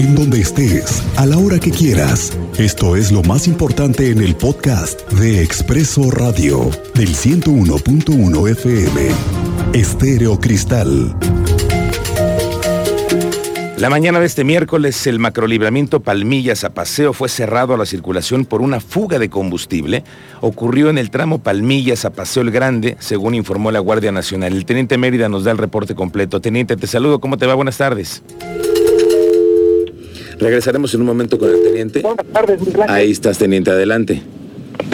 en donde estés, a la hora que quieras. Esto es lo más importante en el podcast de Expreso Radio del 101.1 FM. Estéreo Cristal. La mañana de este miércoles, el macrolibramiento Palmillas a Paseo fue cerrado a la circulación por una fuga de combustible. Ocurrió en el tramo Palmillas a Paseo el Grande, según informó la Guardia Nacional. El teniente Mérida nos da el reporte completo. Teniente, te saludo. ¿Cómo te va? Buenas tardes. Regresaremos en un momento con el teniente. Buenas tardes, Miguel Ángel. Ahí estás, teniente, adelante.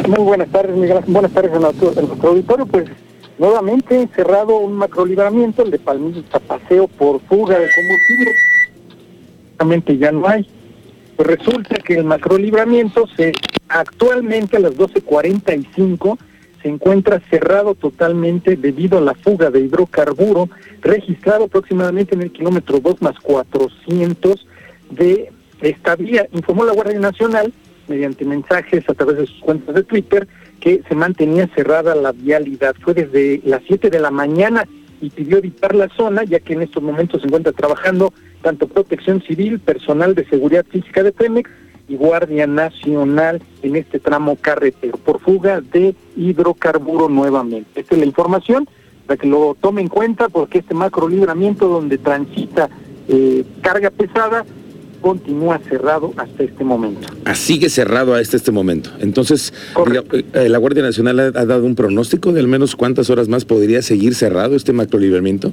Muy buenas tardes, Miguel Ángel. Buenas tardes a nuestro, a nuestro auditorio. Pues nuevamente cerrado un macrolibramiento, el de Palmillas a Paseo por fuga de combustible ya no hay. Pues resulta que el macrolibramiento se actualmente a las 12.45 se encuentra cerrado totalmente debido a la fuga de hidrocarburo registrado aproximadamente en el kilómetro 2 más 400 de esta vía. Informó la Guardia Nacional mediante mensajes a través de sus cuentas de Twitter que se mantenía cerrada la vialidad. Fue desde las 7 de la mañana y pidió evitar la zona, ya que en estos momentos se encuentra trabajando tanto Protección Civil, personal de seguridad física de Pemex y Guardia Nacional en este tramo carretero por fuga de hidrocarburo nuevamente. Esta es la información para que lo tome en cuenta porque este macro libramiento donde transita eh, carga pesada continúa cerrado hasta este momento. Ah, sigue cerrado hasta este momento. Entonces, eh, ¿la Guardia Nacional ha, dado un pronóstico de al menos cuántas horas más podría seguir cerrado este macrolibramiento?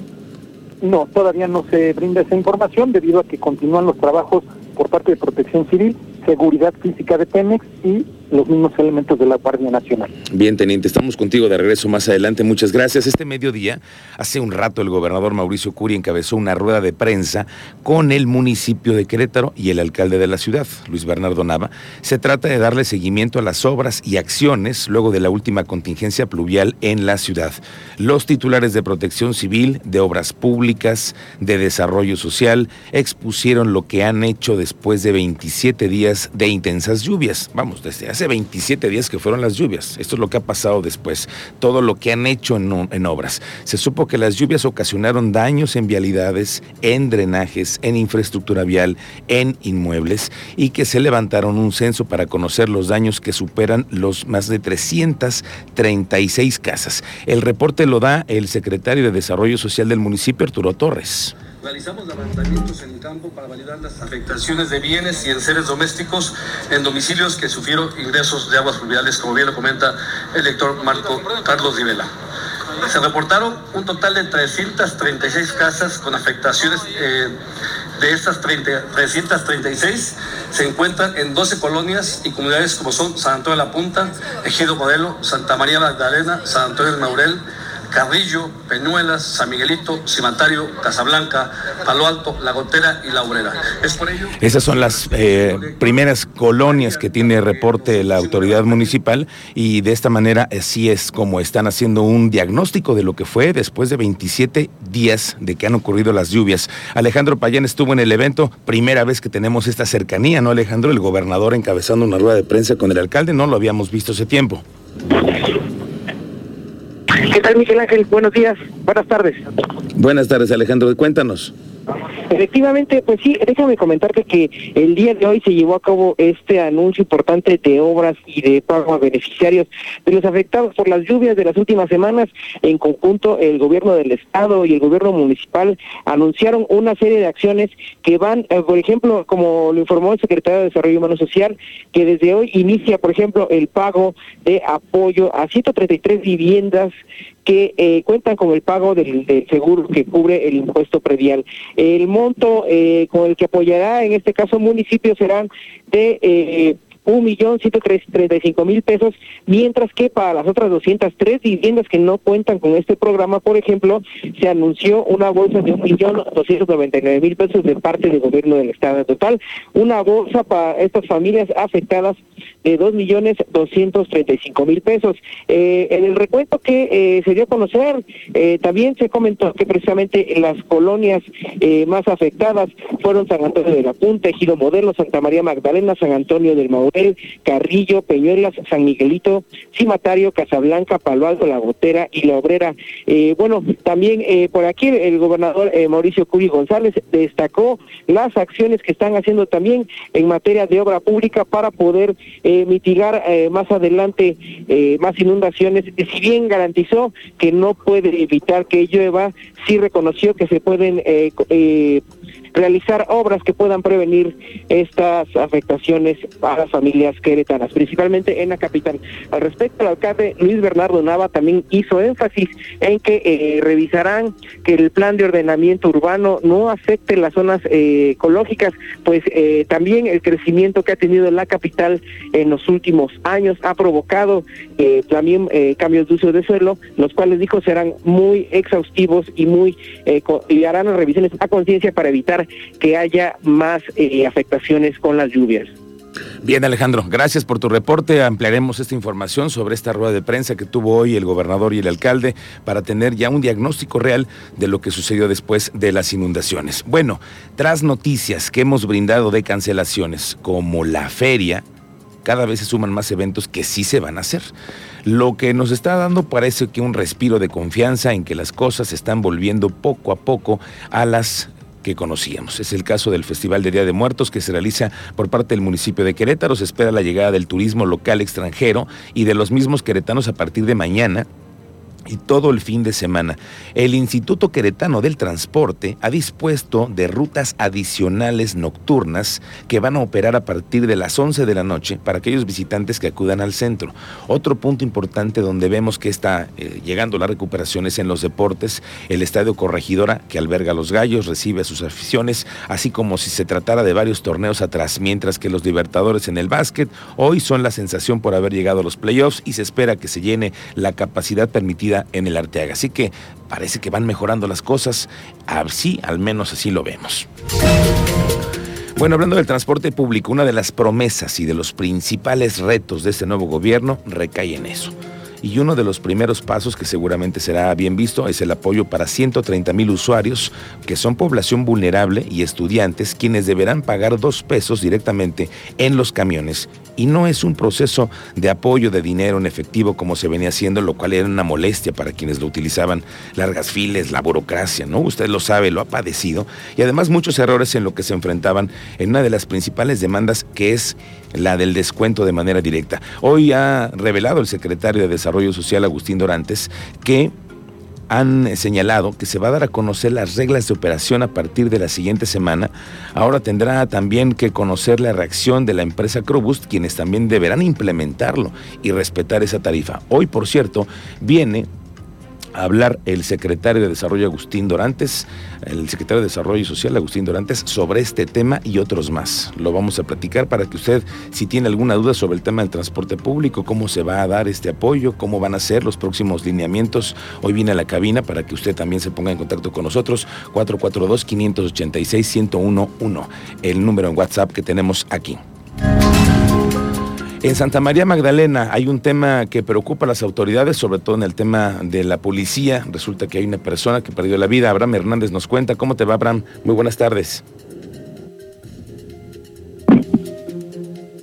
No, todavía no se brinda esa información debido a que continúan los trabajos por parte de Protección Civil, Seguridad Física de Pemex y los mismos elementos de la Guardia Nacional. Bien, teniente, estamos contigo de regreso más adelante. Muchas gracias. Este mediodía, hace un rato, el gobernador Mauricio Curi encabezó una rueda de prensa con el municipio de Querétaro y el alcalde de la ciudad, Luis Bernardo Nava. Se trata de darle seguimiento a las obras y acciones luego de la última contingencia pluvial en la ciudad. Los titulares de protección civil, de obras públicas, de desarrollo social, expusieron lo que han hecho después de 27 días de intensas lluvias. Vamos, desde hace 27 días que fueron las lluvias. Esto es lo que ha pasado después. Todo lo que han hecho en, en obras. Se supo que las lluvias ocasionaron daños en vialidades, en drenajes, en infraestructura vial, en inmuebles y que se levantaron un censo para conocer los daños que superan los más de 336 casas. El reporte lo da el secretario de Desarrollo Social del municipio, Arturo Torres. Realizamos levantamientos en el campo para validar las afectaciones de bienes y en seres domésticos en domicilios que sufrieron ingresos de aguas fluviales, como bien lo comenta el lector Marco Carlos Rivela. Se reportaron un total de 336 casas con afectaciones. Eh, de estas 336 se encuentran en 12 colonias y comunidades como son San Antonio de la Punta, Ejido Modelo, Santa María Magdalena, San Antonio del Maurel, Carrillo, Peñuelas, San Miguelito, Cimatario, Casablanca, Palo Alto, La Gotera y La Obrera. Es por ello... Esas son las eh, primeras colonias que tiene reporte la autoridad municipal y de esta manera así es como están haciendo un diagnóstico de lo que fue después de 27 días de que han ocurrido las lluvias. Alejandro Payán estuvo en el evento, primera vez que tenemos esta cercanía, ¿no Alejandro? El gobernador encabezando una rueda de prensa con el alcalde, no lo habíamos visto hace tiempo. ¿Qué tal, Miguel Ángel? Buenos días, buenas tardes. Buenas tardes, Alejandro. Cuéntanos. Efectivamente, pues sí, déjame comentarte que el día de hoy se llevó a cabo este anuncio importante de obras y de pago a beneficiarios de los afectados por las lluvias de las últimas semanas. En conjunto, el gobierno del estado y el gobierno municipal anunciaron una serie de acciones que van, eh, por ejemplo, como lo informó el secretario de Desarrollo Humano Social, que desde hoy inicia, por ejemplo, el pago de apoyo a 133 viviendas que eh, cuentan con el pago del, seguro que cubre el impuesto predial. El monto eh, con el que apoyará en este caso municipio serán de eh, un millón ciento treinta y cinco mil pesos, mientras que para las otras 203 viviendas que no cuentan con este programa, por ejemplo, se anunció una bolsa de un millón doscientos noventa y nueve mil pesos de parte del gobierno del estado. En total, una bolsa para estas familias afectadas de dos millones doscientos treinta y cinco mil pesos. Eh, en el recuento que eh, se dio a conocer, eh, también se comentó que precisamente las colonias más afectadas fueron San Antonio de la Punta, Ejido Modelo, Santa María Magdalena, San Antonio del Mauro Nobel, Carrillo, Peñuelas, San Miguelito, Cimatario, Casablanca, Palo Alto, La Gotera y La Obrera. Eh, bueno, también eh, por aquí el gobernador eh, Mauricio Curi González destacó las acciones que están haciendo también en materia de obra pública para poder mitigar más adelante más inundaciones. Si bien garantizó que no puede evitar que llueva, sí reconoció que se pueden realizar obras que puedan prevenir estas afectaciones a las familias queretanas, principalmente en la capital. Al respecto, el alcalde Luis Bernardo Nava también hizo énfasis en que eh, revisarán que el plan de ordenamiento urbano no afecte las zonas eh, ecológicas, pues eh, también el crecimiento que ha tenido la capital en los últimos años ha provocado también cambios de uso de suelo, los cuales dijo serán muy exhaustivos y muy y harán revisiones a conciencia para que haya más eh, afectaciones con las lluvias. Bien, Alejandro, gracias por tu reporte. Ampliaremos esta información sobre esta rueda de prensa que tuvo hoy el gobernador y el alcalde para tener ya un diagnóstico real de lo que sucedió después de las inundaciones. Bueno, tras noticias que hemos brindado de cancelaciones, como la feria, cada vez se suman más eventos que sí se van a hacer. Lo que nos está dando parece que un respiro de confianza en que las cosas están volviendo poco a poco a las que conocíamos. Es el caso del Festival de Día de Muertos que se realiza por parte del municipio de Querétaro. Se espera la llegada del turismo local extranjero y de los mismos queretanos a partir de mañana y todo el fin de semana. El Instituto Queretano del Transporte ha dispuesto de rutas adicionales nocturnas que van a operar a partir de las 11 de la noche para aquellos visitantes que acudan al centro. Otro punto importante donde vemos que está eh, llegando la recuperación es en los deportes. El Estadio Corregidora, que alberga a los gallos, recibe a sus aficiones, así como si se tratara de varios torneos atrás, mientras que los Libertadores en el básquet hoy son la sensación por haber llegado a los playoffs y se espera que se llene la capacidad permitida en el Arteaga. Así que parece que van mejorando las cosas, así al menos así lo vemos. Bueno, hablando del transporte público, una de las promesas y de los principales retos de este nuevo gobierno recae en eso y uno de los primeros pasos que seguramente será bien visto es el apoyo para 130 mil usuarios que son población vulnerable y estudiantes quienes deberán pagar dos pesos directamente en los camiones y no es un proceso de apoyo de dinero en efectivo como se venía haciendo, lo cual era una molestia para quienes lo utilizaban, largas files, la burocracia, ¿no? Usted lo sabe, lo ha padecido y además muchos errores en lo que se enfrentaban en una de las principales demandas que es la del descuento de manera directa. Hoy ha revelado el secretario de Desarrollo Social, Agustín Dorantes, que han señalado que se va a dar a conocer las reglas de operación a partir de la siguiente semana. Ahora tendrá también que conocer la reacción de la empresa Crobust, quienes también deberán implementarlo y respetar esa tarifa. Hoy, por cierto, viene hablar el secretario de Desarrollo Agustín Dorantes, el secretario de Desarrollo Social Agustín Dorantes, sobre este tema y otros más. Lo vamos a platicar para que usted, si tiene alguna duda sobre el tema del transporte público, cómo se va a dar este apoyo, cómo van a ser los próximos lineamientos, hoy viene a la cabina para que usted también se ponga en contacto con nosotros, 442-586-1011, el número en WhatsApp que tenemos aquí. En Santa María Magdalena hay un tema que preocupa a las autoridades, sobre todo en el tema de la policía. Resulta que hay una persona que perdió la vida. Abraham Hernández nos cuenta. ¿Cómo te va, Abraham? Muy buenas tardes.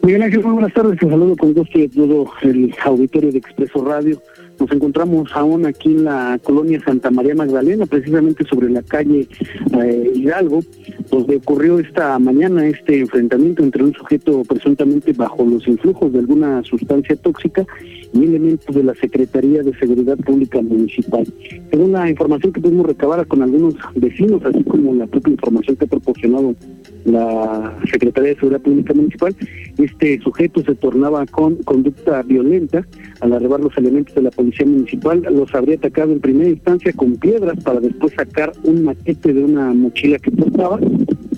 Miguel Ángel, muy buenas tardes. Un saludo con gusto y todo el auditorio de Expreso Radio. Nos encontramos aún aquí en la colonia Santa María Magdalena, precisamente sobre la calle eh, Hidalgo, donde ocurrió esta mañana este enfrentamiento entre un sujeto presuntamente bajo los influjos de alguna sustancia tóxica y elementos de la Secretaría de Seguridad Pública Municipal. Según la información que pudimos recabar con algunos vecinos, así como la propia información que ha proporcionado la Secretaría de Seguridad Pública Municipal, este sujeto se tornaba con conducta violenta al arribar los elementos de la Policía Municipal, los habría atacado en primera instancia con piedras para después sacar un maquete de una mochila que portaba,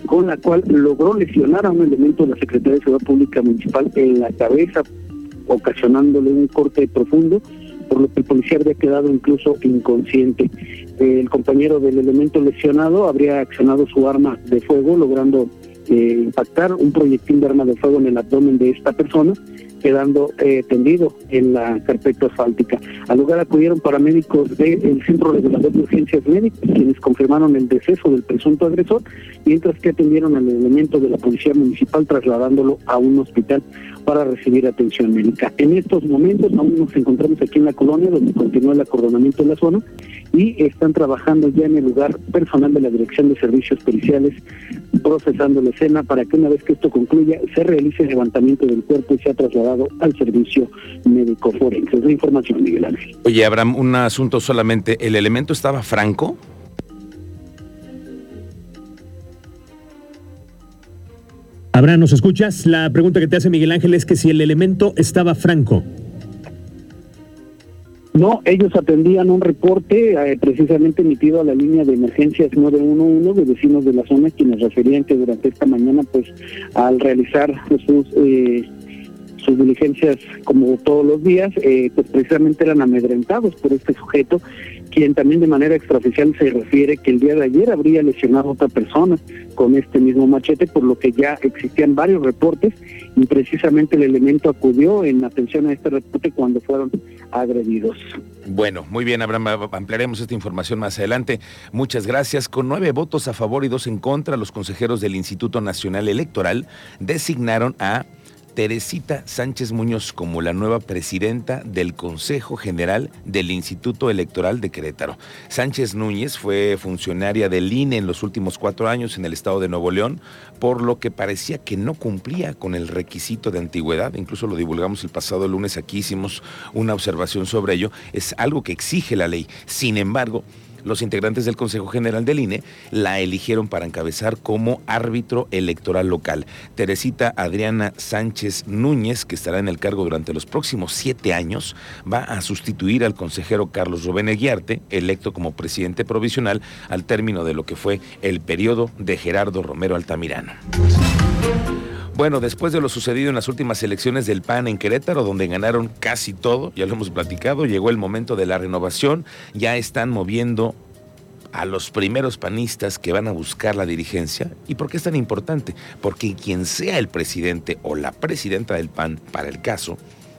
con la cual logró lesionar a un elemento de la Secretaría de Seguridad Pública Municipal en la cabeza, ocasionándole un corte profundo, por lo que el policía habría quedado incluso inconsciente. El compañero del elemento lesionado habría accionado su arma de fuego, logrando eh, impactar un proyectil de arma de fuego en el abdomen de esta persona quedando eh, tendido en la carpeta asfáltica. Al lugar acudieron paramédicos del Centro Regulador de Urgencias Médicas, quienes confirmaron el deceso del presunto agresor, mientras que atendieron al elemento de la Policía Municipal trasladándolo a un hospital para recibir atención médica. En estos momentos aún nos encontramos aquí en la colonia donde continúa el acordonamiento de la zona y están trabajando ya en el lugar personal de la Dirección de Servicios Periciales procesando la escena para que una vez que esto concluya se realice el levantamiento del cuerpo y sea trasladado al servicio médico forense. Es la información, Miguel Ángel. Oye, Abraham, un asunto solamente. ¿El elemento estaba franco? Abraham, ¿nos escuchas? La pregunta que te hace Miguel Ángel es que si el elemento estaba franco. No, ellos atendían un reporte eh, precisamente emitido a la línea de emergencias 911 de vecinos de la zona quienes referían que durante esta mañana, pues al realizar sus eh, sus diligencias como todos los días, eh, pues precisamente eran amedrentados por este sujeto, quien también de manera extraoficial se refiere que el día de ayer habría lesionado a otra persona con este mismo machete, por lo que ya existían varios reportes y precisamente el elemento acudió en atención a este reporte cuando fueron agredidos. Bueno, muy bien, Abraham, ampliaremos esta información más adelante. Muchas gracias. Con nueve votos a favor y dos en contra, los consejeros del Instituto Nacional Electoral designaron a Teresita Sánchez Muñoz como la nueva presidenta del Consejo General del Instituto Electoral de Querétaro. Sánchez Núñez fue funcionaria del INE en los últimos cuatro años en el estado de Nuevo León, por lo que parecía que no cumplía con el requisito de antigüedad. Incluso lo divulgamos el pasado lunes, aquí hicimos una observación sobre ello. Es algo que exige la ley. Sin embargo, los integrantes del Consejo General del INE la eligieron para encabezar como árbitro electoral local. Teresita Adriana Sánchez Núñez, que estará en el cargo durante los próximos siete años, va a sustituir al consejero Carlos Rubén Eguiarte, electo como presidente provisional al término de lo que fue el periodo de Gerardo Romero Altamirano. Bueno, después de lo sucedido en las últimas elecciones del PAN en Querétaro, donde ganaron casi todo, ya lo hemos platicado, llegó el momento de la renovación, ya están moviendo a los primeros panistas que van a buscar la dirigencia. ¿Y por qué es tan importante? Porque quien sea el presidente o la presidenta del PAN, para el caso,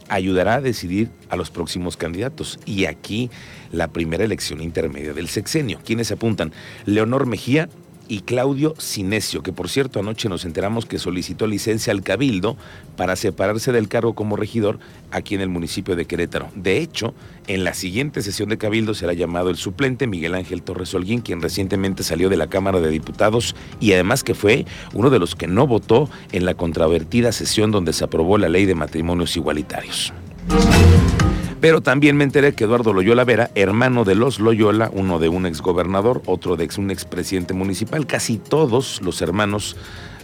ayudará a decidir a los próximos candidatos. Y aquí la primera elección intermedia del sexenio. ¿Quiénes se apuntan? Leonor Mejía, y Claudio Sinesio, que por cierto anoche nos enteramos que solicitó licencia al Cabildo para separarse del cargo como regidor aquí en el municipio de Querétaro. De hecho, en la siguiente sesión de Cabildo será llamado el suplente Miguel Ángel Torres Holguín, quien recientemente salió de la Cámara de Diputados y además que fue uno de los que no votó en la controvertida sesión donde se aprobó la ley de matrimonios igualitarios. Pero también me enteré que Eduardo Loyola Vera, hermano de los Loyola, uno de un exgobernador, otro de un expresidente municipal, casi todos los hermanos,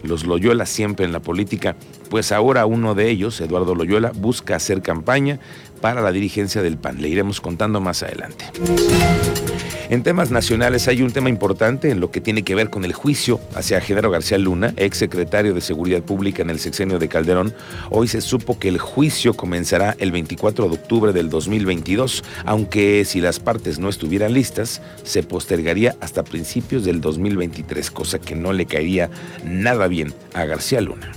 los Loyola siempre en la política, pues ahora uno de ellos, Eduardo Loyola, busca hacer campaña para la dirigencia del PAN. Le iremos contando más adelante. En temas nacionales hay un tema importante en lo que tiene que ver con el juicio hacia Genaro García Luna, ex secretario de Seguridad Pública en el sexenio de Calderón. Hoy se supo que el juicio comenzará el 24 de octubre del 2022, aunque si las partes no estuvieran listas, se postergaría hasta principios del 2023, cosa que no le caería nada bien a García Luna.